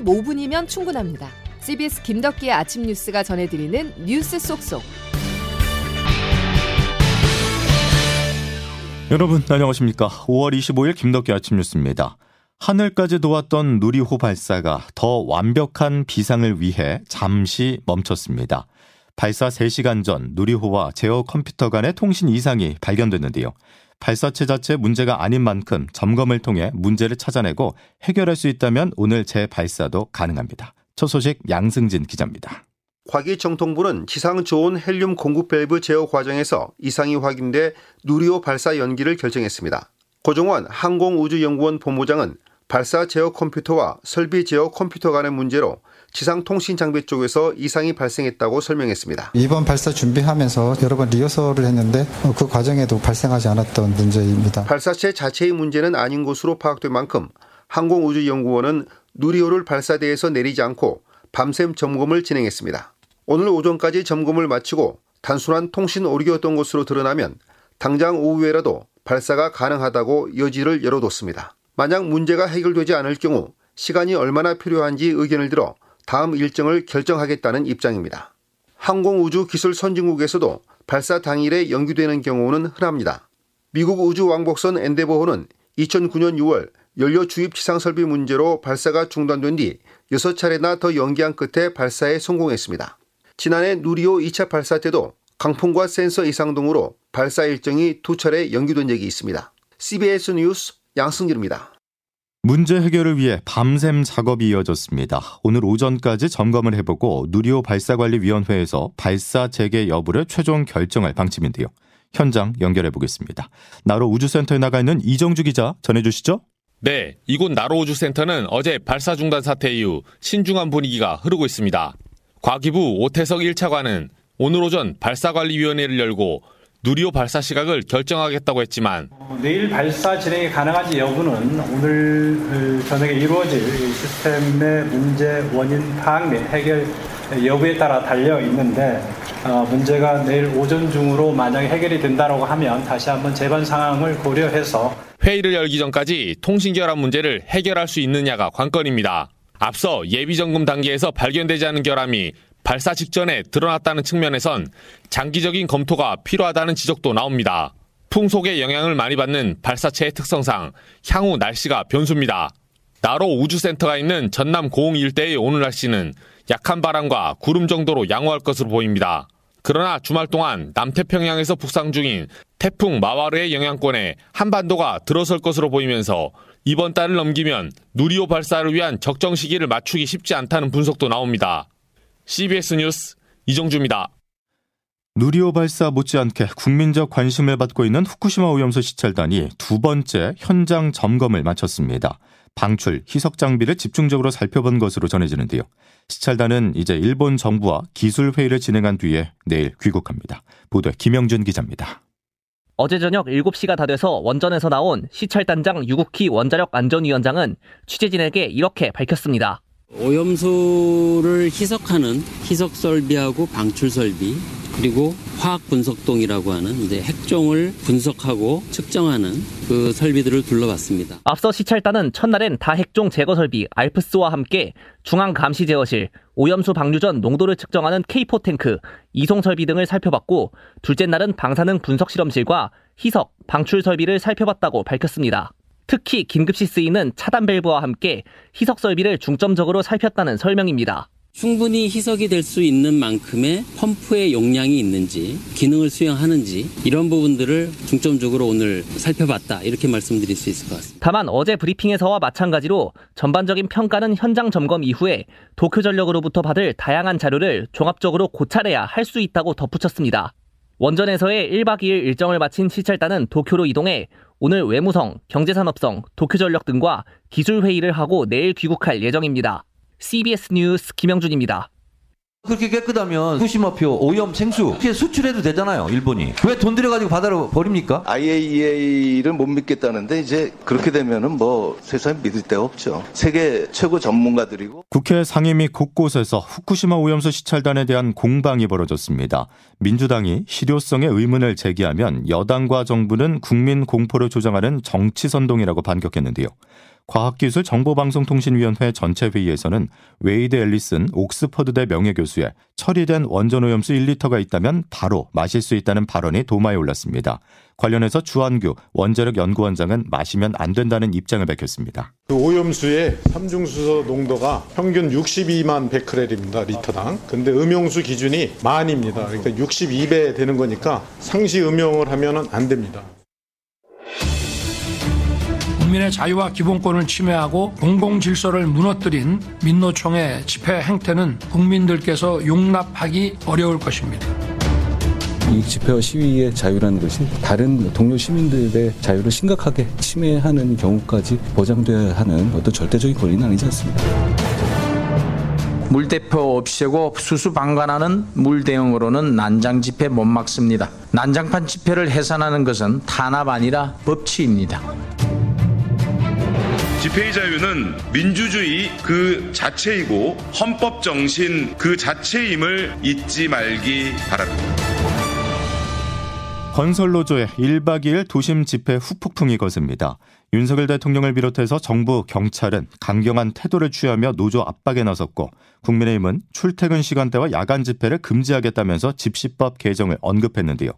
15분이면 충분합니다. CBS 김덕기의 아침 뉴스가 전해드리는 뉴스 속속. 여러분 안녕하십니까. 5월 25일 김덕기 아침 뉴스입니다. 하늘까지 도왔던 누리호 발사가 더 완벽한 비상을 위해 잠시 멈췄습니다. 발사 3시간 전 누리호와 제어 컴퓨터 간의 통신 이상이 발견됐는데요. 발사체 자체 문제가 아닌 만큼 점검을 통해 문제를 찾아내고 해결할 수 있다면 오늘 재발사도 가능합니다. 첫 소식 양승진 기자입니다. 과기정통부는 지상 저온 헬륨 공급 밸브 제어 과정에서 이상이 확인돼 누리호 발사 연기를 결정했습니다. 고정환 항공우주연구원 본부장은 발사 제어 컴퓨터와 설비 제어 컴퓨터 간의 문제로 지상 통신 장비 쪽에서 이상이 발생했다고 설명했습니다. 이번 발사 준비하면서 여러 번 리허설을 했는데 그 과정에도 발생하지 않았던 문제입니다. 발사체 자체의 문제는 아닌 것으로 파악된 만큼 항공우주연구원은 누리호를 발사대에서 내리지 않고 밤샘 점검을 진행했습니다. 오늘 오전까지 점검을 마치고 단순한 통신 오류였던 것으로 드러나면 당장 오후에라도 발사가 가능하다고 여지를 열어뒀습니다. 만약 문제가 해결되지 않을 경우 시간이 얼마나 필요한지 의견을 들어 다음 일정을 결정하겠다는 입장입니다. 항공우주기술 선진국에서도 발사 당일에 연기되는 경우는 흔합니다. 미국 우주왕복선 엔데버호는 2009년 6월 연료 주입 지상 설비 문제로 발사가 중단된 뒤 6차례나 더 연기한 끝에 발사에 성공했습니다. 지난해 누리호 2차 발사 때도 강풍과 센서 이상 등으로 발사 일정이 두 차례 연기된 적이 있습니다. CBS 뉴스 양승길입니다. 문제 해결을 위해 밤샘 작업이 이어졌습니다. 오늘 오전까지 점검을 해보고 누리호 발사관리위원회에서 발사 재개 여부를 최종 결정할 방침인데요. 현장 연결해 보겠습니다. 나로 우주센터에 나가 있는 이정주 기자 전해주시죠. 네, 이곳 나로 우주센터는 어제 발사 중단 사태 이후 신중한 분위기가 흐르고 있습니다. 과기부 오태석 1차관은 오늘 오전 발사관리위원회를 열고 누리호 발사 시각을 결정하겠다고 했지만 어, 내일 발사 진행이 가능한지 여부는 오늘 그 저녁에 이루어질 시스템의 문제 원인 파악 및 해결 여부에 따라 달려 있는데 어, 문제가 내일 오전 중으로 만약에 해결이 된다고 하면 다시 한번 재반 상황을 고려해서 회의를 열기 전까지 통신 결함 문제를 해결할 수 있느냐가 관건입니다. 앞서 예비 점검 단계에서 발견되지 않은 결함이 발사 직전에 드러났다는 측면에선 장기적인 검토가 필요하다는 지적도 나옵니다. 풍속의 영향을 많이 받는 발사체의 특성상 향후 날씨가 변수입니다. 나로 우주센터가 있는 전남 고흥 일대의 오늘 날씨는 약한 바람과 구름 정도로 양호할 것으로 보입니다. 그러나 주말 동안 남태평양에서 북상 중인 태풍 마와르의 영향권에 한반도가 들어설 것으로 보이면서 이번 달을 넘기면 누리호 발사를 위한 적정 시기를 맞추기 쉽지 않다는 분석도 나옵니다. CBS 뉴스 이정주입니다. 누리호 발사 못지않게 국민적 관심을 받고 있는 후쿠시마 오염수 시찰단이 두 번째 현장 점검을 마쳤습니다. 방출, 희석 장비를 집중적으로 살펴본 것으로 전해지는데요. 시찰단은 이제 일본 정부와 기술 회의를 진행한 뒤에 내일 귀국합니다. 보도에 김영준 기자입니다. 어제 저녁 7시가 다 돼서 원전에서 나온 시찰단장 유국희 원자력 안전위원장은 취재진에게 이렇게 밝혔습니다. 오염수를 희석하는 희석 설비하고 방출 설비 그리고 화학 분석동이라고 하는 이제 핵종을 분석하고 측정하는 그 설비들을 둘러봤습니다. 앞서 시찰단은 첫날엔 다핵종 제거 설비 알프스와 함께 중앙 감시 제어실, 오염수 방류 전 농도를 측정하는 K4 탱크, 이송 설비 등을 살펴봤고 둘째 날은 방사능 분석 실험실과 희석, 방출 설비를 살펴봤다고 밝혔습니다. 특히 긴급시 쓰이는 차단 밸브와 함께 희석 설비를 중점적으로 살폈다는 설명입니다. 충분히 희석이 될 수 있는 만큼의 펌프의 용량이 있는지, 기능을 수행하는지 이런 부분들을 중점적으로 오늘 살펴봤다 이렇게 말씀드릴 수 있을 것 같습니다. 다만 어제 브리핑에서와 마찬가지로 전반적인 평가는 현장 점검 이후에 도쿄전력으로부터 받을 다양한 자료를 종합적으로 고찰해야 할 수 있다고 덧붙였습니다. 원전에서의 1박 2일 일정을 마친 시찰단은 도쿄로 이동해 오늘 외무성, 경제산업성, 도쿄전력 등과 기술회의를 하고 내일 귀국할 예정입니다. CBS 뉴스 김영준입니다. 그렇게 깨끗하면 후시마표 오염 생수 그렇게 수출해도 되잖아요 일본이. 왜 돈 들여가지고 바다로 버립니까? IAEA를 못 믿겠다는데 이제 그렇게 되면은 뭐 세상에 믿을 데가 없죠. 세계 최고 전문가들이고. 국회 상임위 곳곳에서 후쿠시마 오염수 시찰단에 대한 공방이 벌어졌습니다. 민주당이 실효성의 의문을 제기하면 여당과 정부는 국민 공포를 조장하는 정치 선동이라고 반격했는데요 과학기술정보방송통신위원회 전체 회의에서는 웨이드 앨리슨 옥스퍼드대 명예교수의 처리된 원전오염수 1리터가 있다면 바로 마실 수 있다는 발언이 도마에 올랐습니다. 관련해서 주한규 원자력 연구원장은 마시면 안 된다는 입장을 밝혔습니다. 그 오염수의 삼중수소 농도가 평균 62만 베크렐입니다. 리터당. 근데 음용수 기준이 만입니다. 그러니까 62배 되는 거니까 상시 음용을 하면 안 됩니다. 국민의 자유와 기본권을 침해하고 공공 질서를 무너뜨린 민노총의 집회 행태는 국민들께서 용납하기 어려울 것입니다. 이 집회와 시위의 자유라는 것이 다른 동료 시민들의 자유를 심각하게 침해하는 경우까지 보장되어야 하는 어떤 절대적인 권리는 아니지 않습니다. 물대포 없애고 수수방관하는 물대응으로는 난장 집회 못 막습니다. 난장판 집회를 해산하는 것은 탄압 아니라 법치입니다. 집회의 자유는 민주주의 그 자체이고 헌법 정신 그 자체임을 잊지 말기 바랍니다. 건설노조의 1박 2일 도심 집회 후폭풍이 거셉니다. 윤석열 대통령을 비롯해서 정부, 경찰은 강경한 태도를 취하며 노조 압박에 나섰고 국민의힘은 출퇴근 시간대와 야간 집회를 금지하겠다면서 집시법 개정을 언급했는데요.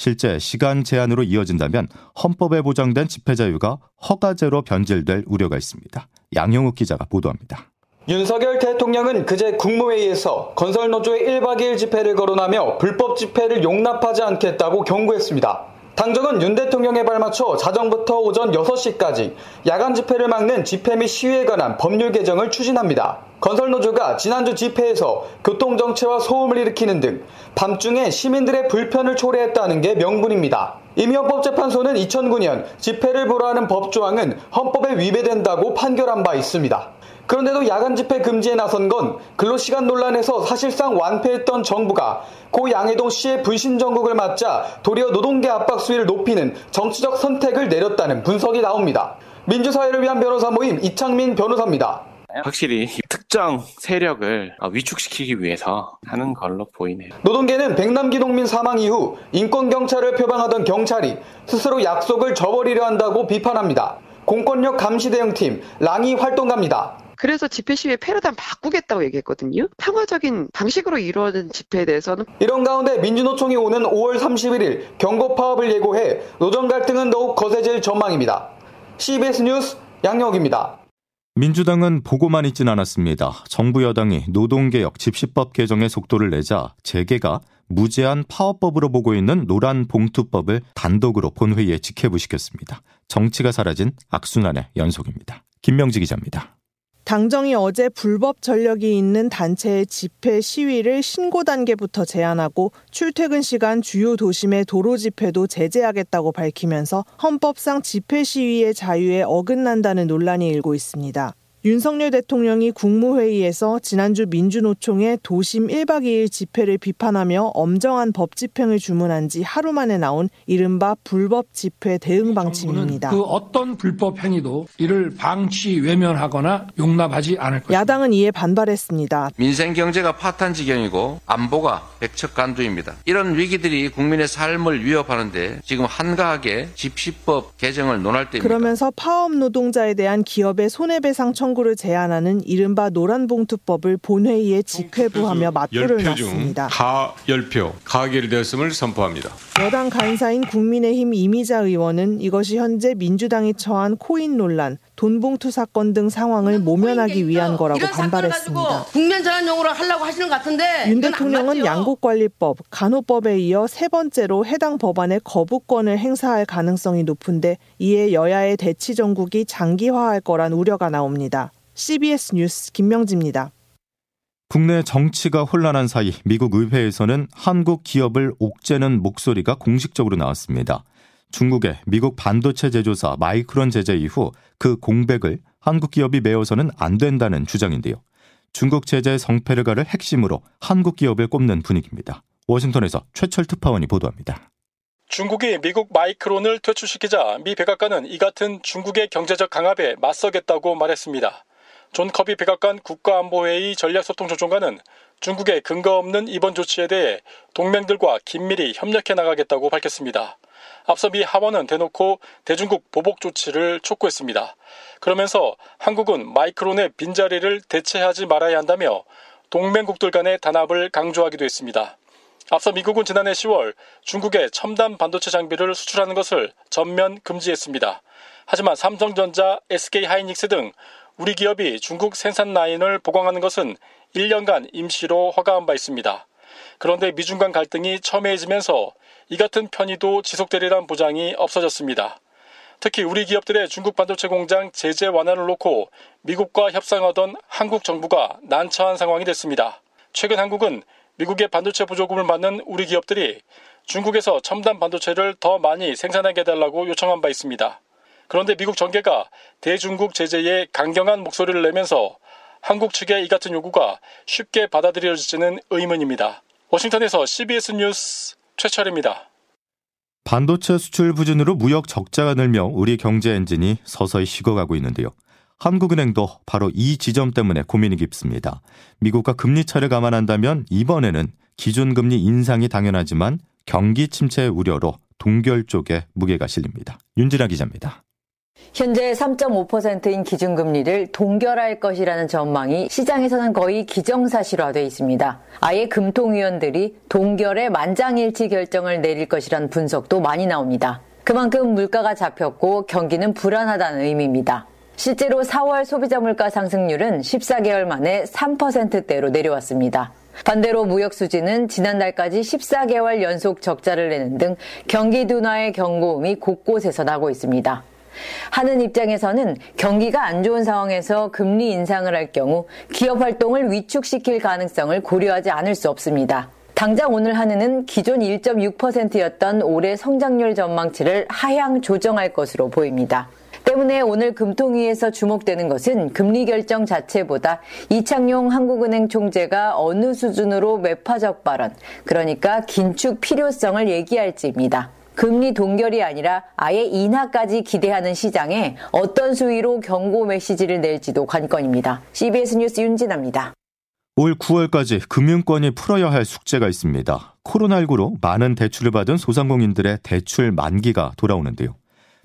실제 시간 제한으로 이어진다면 헌법에 보장된 집회 자유가 허가제로 변질될 우려가 있습니다. 양영욱 기자가 보도합니다. 윤석열 대통령은 그제 국무회의에서 건설노조의 1박 2일 집회를 거론하며 불법 집회를 용납하지 않겠다고 경고했습니다. 당정은 윤 대통령에 발맞춰 자정부터 오전 6시까지 야간 집회를 막는 집회 및 시위에 관한 법률 개정을 추진합니다. 건설노조가 지난주 집회에서 교통정체와 소음을 일으키는 등 밤중에 시민들의 불편을 초래했다는 게 명분입니다. 이미 헌법재판소는 2009년 집회를 불허하는 법조항은 헌법에 위배된다고 판결한 바 있습니다. 그런데도 야간 집회 금지에 나선 건 근로시간 논란에서 사실상 완패했던 정부가 고 양해동 씨의 불신 정국을 맞자 도리어 노동계 압박 수위를 높이는 정치적 선택을 내렸다는 분석이 나옵니다. 민주사회를 위한 변호사 모임 이창민 변호사입니다. 확실히 특정 세력을 위축시키기 위해서 하는 걸로 보이네요. 노동계는 백남기 농민 사망 이후 인권 경찰을 표방하던 경찰이 스스로 약속을 저버리려 한다고 비판합니다. 공권력 감시 대응팀 랑이 활동가입니다. 그래서 집회 시위 패러다임 바꾸겠다고 얘기했거든요. 평화적인 방식으로 이루어진 집회에 대해서는 이런 가운데 민주노총이 오는 5월 31일 경고 파업을 예고해 노정 갈등은 더욱 거세질 전망입니다. CBS 뉴스 양영욱입니다. 민주당은 보고만 있진 않았습니다. 정부 여당이 노동개혁 집시법 개정의 속도를 내자 재계가 무제한 파업법으로 보고 있는 노란 봉투법을 단독으로 본회의에 직회부시켰습니다. 정치가 사라진 악순환의 연속입니다. 김명지 기자입니다. 당정이 어제 불법 전력이 있는 단체의 집회 시위를 신고 단계부터 제한하고 출퇴근 시간 주요 도심의 도로 집회도 제재하겠다고 밝히면서 헌법상 집회 시위의 자유에 어긋난다는 논란이 일고 있습니다. 윤석열 대통령이 국무회의에서 지난주 민주노총의 도심 1박 2일 집회를 비판하며 엄정한 법 집행을 주문한 지 하루 만에 나온 이른바 불법 집회 대응 방침입니다. 그 어떤 불법 행위도 이를 방치 외면하거나 용납하지 않을 것입니다. 야당은 이에 반발했습니다. 민생 경제가 파탄 지경이고 안보가 백척간두입니다. 이런 위기들이 국민의 삶을 위협하는데 지금 한가하게 집시법 개정을 논할 때입니다. 그러면서 파업 노동자에 대한 기업의 손해배상 청 청구를 제한하는 이른바 노란봉투법을 본회의에 직회부하며 맞불을 놨습니다. 가 10표 가결되었음을 선포합니다. 여당 간사인 국민의힘 이미자 의원은 이것이 현재 민주당이 처한 코인 논란, 돈봉투 사건 등 상황을 모면하기 위한 거라고 반발했습니다. 국면 전환용으로 하려고 하시는 것 같은데 윤 대통령은 양국관리법, 간호법에 이어 세 번째로 해당 법안의 거부권을 행사할 가능성이 높은데 이에 여야의 대치 정국이 장기화할 거란 우려가 나옵니다. CBS 뉴스 김명지입니다. 국내 정치가 혼란한 사이 미국 의회에서는 한국 기업을 옥죄는 목소리가 공식적으로 나왔습니다. 중국의 미국 반도체 제조사 마이크론 제재 이후 그 공백을 한국 기업이 메워서는 안 된다는 주장인데요. 중국 제재 성패를 가를 핵심으로 한국 기업을 꼽는 분위기입니다. 워싱턴에서 최철 특파원이 보도합니다. 중국이 미국 마이크론을 퇴출시키자 미 백악관은 이 같은 중국의 경제적 강압에 맞서겠다고 말했습니다. 존 커비 백악관 국가안보회의 전략소통조정관은 중국의 근거 없는 이번 조치에 대해 동맹들과 긴밀히 협력해 나가겠다고 밝혔습니다. 앞서 미 하원은 대놓고 대중국 보복 조치를 촉구했습니다. 그러면서 한국은 마이크론의 빈자리를 대체하지 말아야 한다며 동맹국들 간의 단합을 강조하기도 했습니다. 앞서 미국은 지난해 10월 중국에 첨단 반도체 장비를 수출하는 것을 전면 금지했습니다. 하지만 삼성전자, SK 하이닉스 등 우리 기업이 중국 생산 라인을 보강하는 것은 1년간 임시로 허가한 바 있습니다. 그런데 미중 간 갈등이 첨예해지면서 이 같은 편의도 지속되리란 보장이 없어졌습니다. 특히 우리 기업들의 중국 반도체 공장 제재 완화를 놓고 미국과 협상하던 한국 정부가 난처한 상황이 됐습니다. 최근 한국은 미국의 반도체 부조금을 받는 우리 기업들이 중국에서 첨단 반도체를 더 많이 생산하게 해달라고 요청한 바 있습니다. 그런데 미국 정계가 대중국 제재에 강경한 목소리를 내면서 한국 측의 이 같은 요구가 쉽게 받아들여질지는 의문입니다. 워싱턴에서 CBS 뉴스 최철입니다. 반도체 수출 부진으로 무역 적자가 늘며 우리 경제 엔진이 서서히 식어가고 있는데요. 한국은행도 바로 이 지점 때문에 고민이 깊습니다. 미국과 금리 차를 감안한다면 이번에는 기준금리 인상이 당연하지만 경기 침체 우려로 동결 쪽에 무게가 실립니다. 윤진아 기자입니다. 현재 3.5%인 기준금리를 동결할 것이라는 전망이 시장에서는 거의 기정사실화돼 있습니다. 아예 금통위원들이 동결의 만장일치 결정을 내릴 것이라는 분석도 많이 나옵니다. 그만큼 물가가 잡혔고 경기는 불안하다는 의미입니다. 실제로 4월 소비자 물가 상승률은 14개월 만에 3%대로 내려왔습니다. 반대로 무역 수지는 지난달까지 14개월 연속 적자를 내는 등 경기 둔화의 경고음이 곳곳에서 나고 있습니다. 하는 입장에서는 경기가 안 좋은 상황에서 금리 인상을 할 경우 기업 활동을 위축시킬 가능성을 고려하지 않을 수 없습니다. 당장 오늘 한은은 기존 1.6%였던 올해 성장률 전망치를 하향 조정할 것으로 보입니다. 때문에 오늘 금통위에서 주목되는 것은 금리 결정 자체보다 이창용 한국은행 총재가 어느 수준으로 매파적 발언, 그러니까 긴축 필요성을 얘기할지입니다. 금리 동결이 아니라 아예 인하까지 기대하는 시장에 어떤 수위로 경고 메시지를 낼지도 관건입니다. CBS 뉴스 윤진아입니다. 올 9월까지 금융권이 풀어야 할 숙제가 있습니다. 코로나19로 많은 대출을 받은 소상공인들의 대출 만기가 돌아오는데요.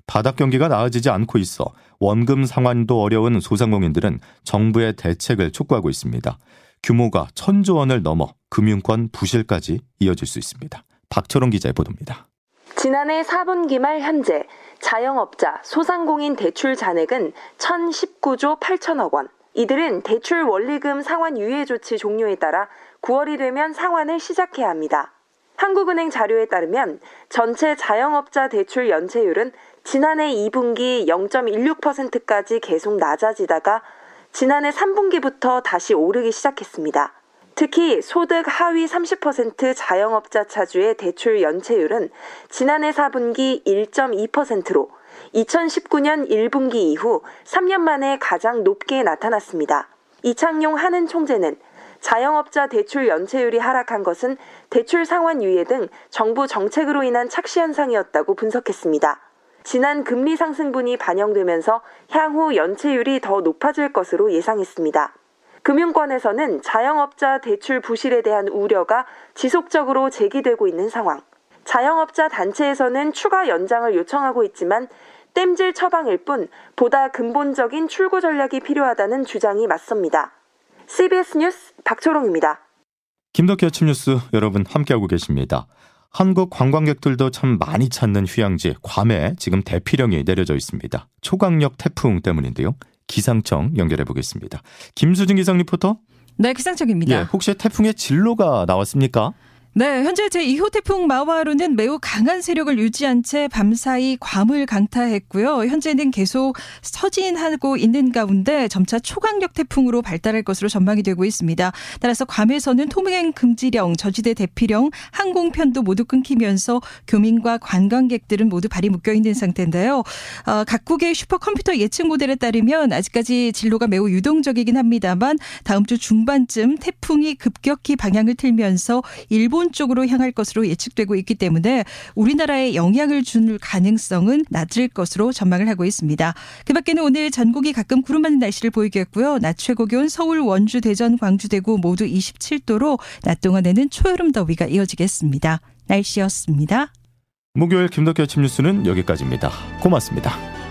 바닥 경기가 나아지지 않고 있어 원금 상환도 어려운 소상공인들은 정부의 대책을 촉구하고 있습니다. 규모가 천조 원을 넘어 금융권 부실까지 이어질 수 있습니다. 박철원 기자의 보도입니다. 지난해 4분기 말 현재 자영업자, 소상공인 대출 잔액은 1,019조 8천억 원. 이들은 대출 원리금 상환 유예 조치 종료에 따라 9월이 되면 상환을 시작해야 합니다. 한국은행 자료에 따르면 전체 자영업자 대출 연체율은 지난해 2분기 0.16%까지 계속 낮아지다가 지난해 3분기부터 다시 오르기 시작했습니다. 특히 소득 하위 30% 자영업자 차주의 대출 연체율은 지난해 4분기 1.2%로 2019년 1분기 이후 3년 만에 가장 높게 나타났습니다. 이창용 한은 총재는 자영업자 대출 연체율이 하락한 것은 대출 상환 유예 등 정부 정책으로 인한 착시 현상이었다고 분석했습니다. 지난 금리 상승분이 반영되면서 향후 연체율이 더 높아질 것으로 예상했습니다. 금융권에서는 자영업자 대출 부실에 대한 우려가 지속적으로 제기되고 있는 상황. 자영업자 단체에서는 추가 연장을 요청하고 있지만 땜질 처방일 뿐 보다 근본적인 출구 전략이 필요하다는 주장이 맞섭니다. CBS 뉴스 박초롱입니다. 김덕기 아침 뉴스 여러분 함께하고 계십니다. 한국 관광객들도 참 많이 찾는 휴양지 괌에 지금 대피령이 내려져 있습니다. 초강력 태풍 때문인데요. 기상청 연결해 보겠습니다. 김수진 기상 리포터. 네, 기상청입니다. 예, 혹시 태풍의 진로가 나왔습니까? 네, 현재 제2호 태풍 마와루는 매우 강한 세력을 유지한 채 밤사이 괌을 강타했고요. 현재는 계속 서진하고 있는 가운데 점차 초강력 태풍으로 발달할 것으로 전망이 되고 있습니다. 따라서 괌에서는 통행 금지령, 저지대 대피령, 항공편도 모두 끊기면서 교민과 관광객들은 모두 발이 묶여 있는 상태인데요. 어, 각국의 슈퍼컴퓨터 예측 모델에 따르면 아직까지 진로가 매우 유동적이긴 합니다만 다음 주 중반쯤 태풍이 급격히 방향을 틀면서 일본 일본 쪽으로 향할 것으로 예측되고 있기 때문에 우리나라에 영향을 줄 가능성은 낮을 것으로 전망을 하고 있습니다. 그 밖에는 오늘 전국이 가끔 구름 많은 날씨를 보이겠고요. 낮 최고 기온 서울, 원주, 대전, 광주, 대구 모두 27도로 낮 동안에는 초여름 더위가 이어지겠습니다. 날씨였습니다. 목요일 김덕기 아침 뉴스는 여기까지입니다. 고맙습니다.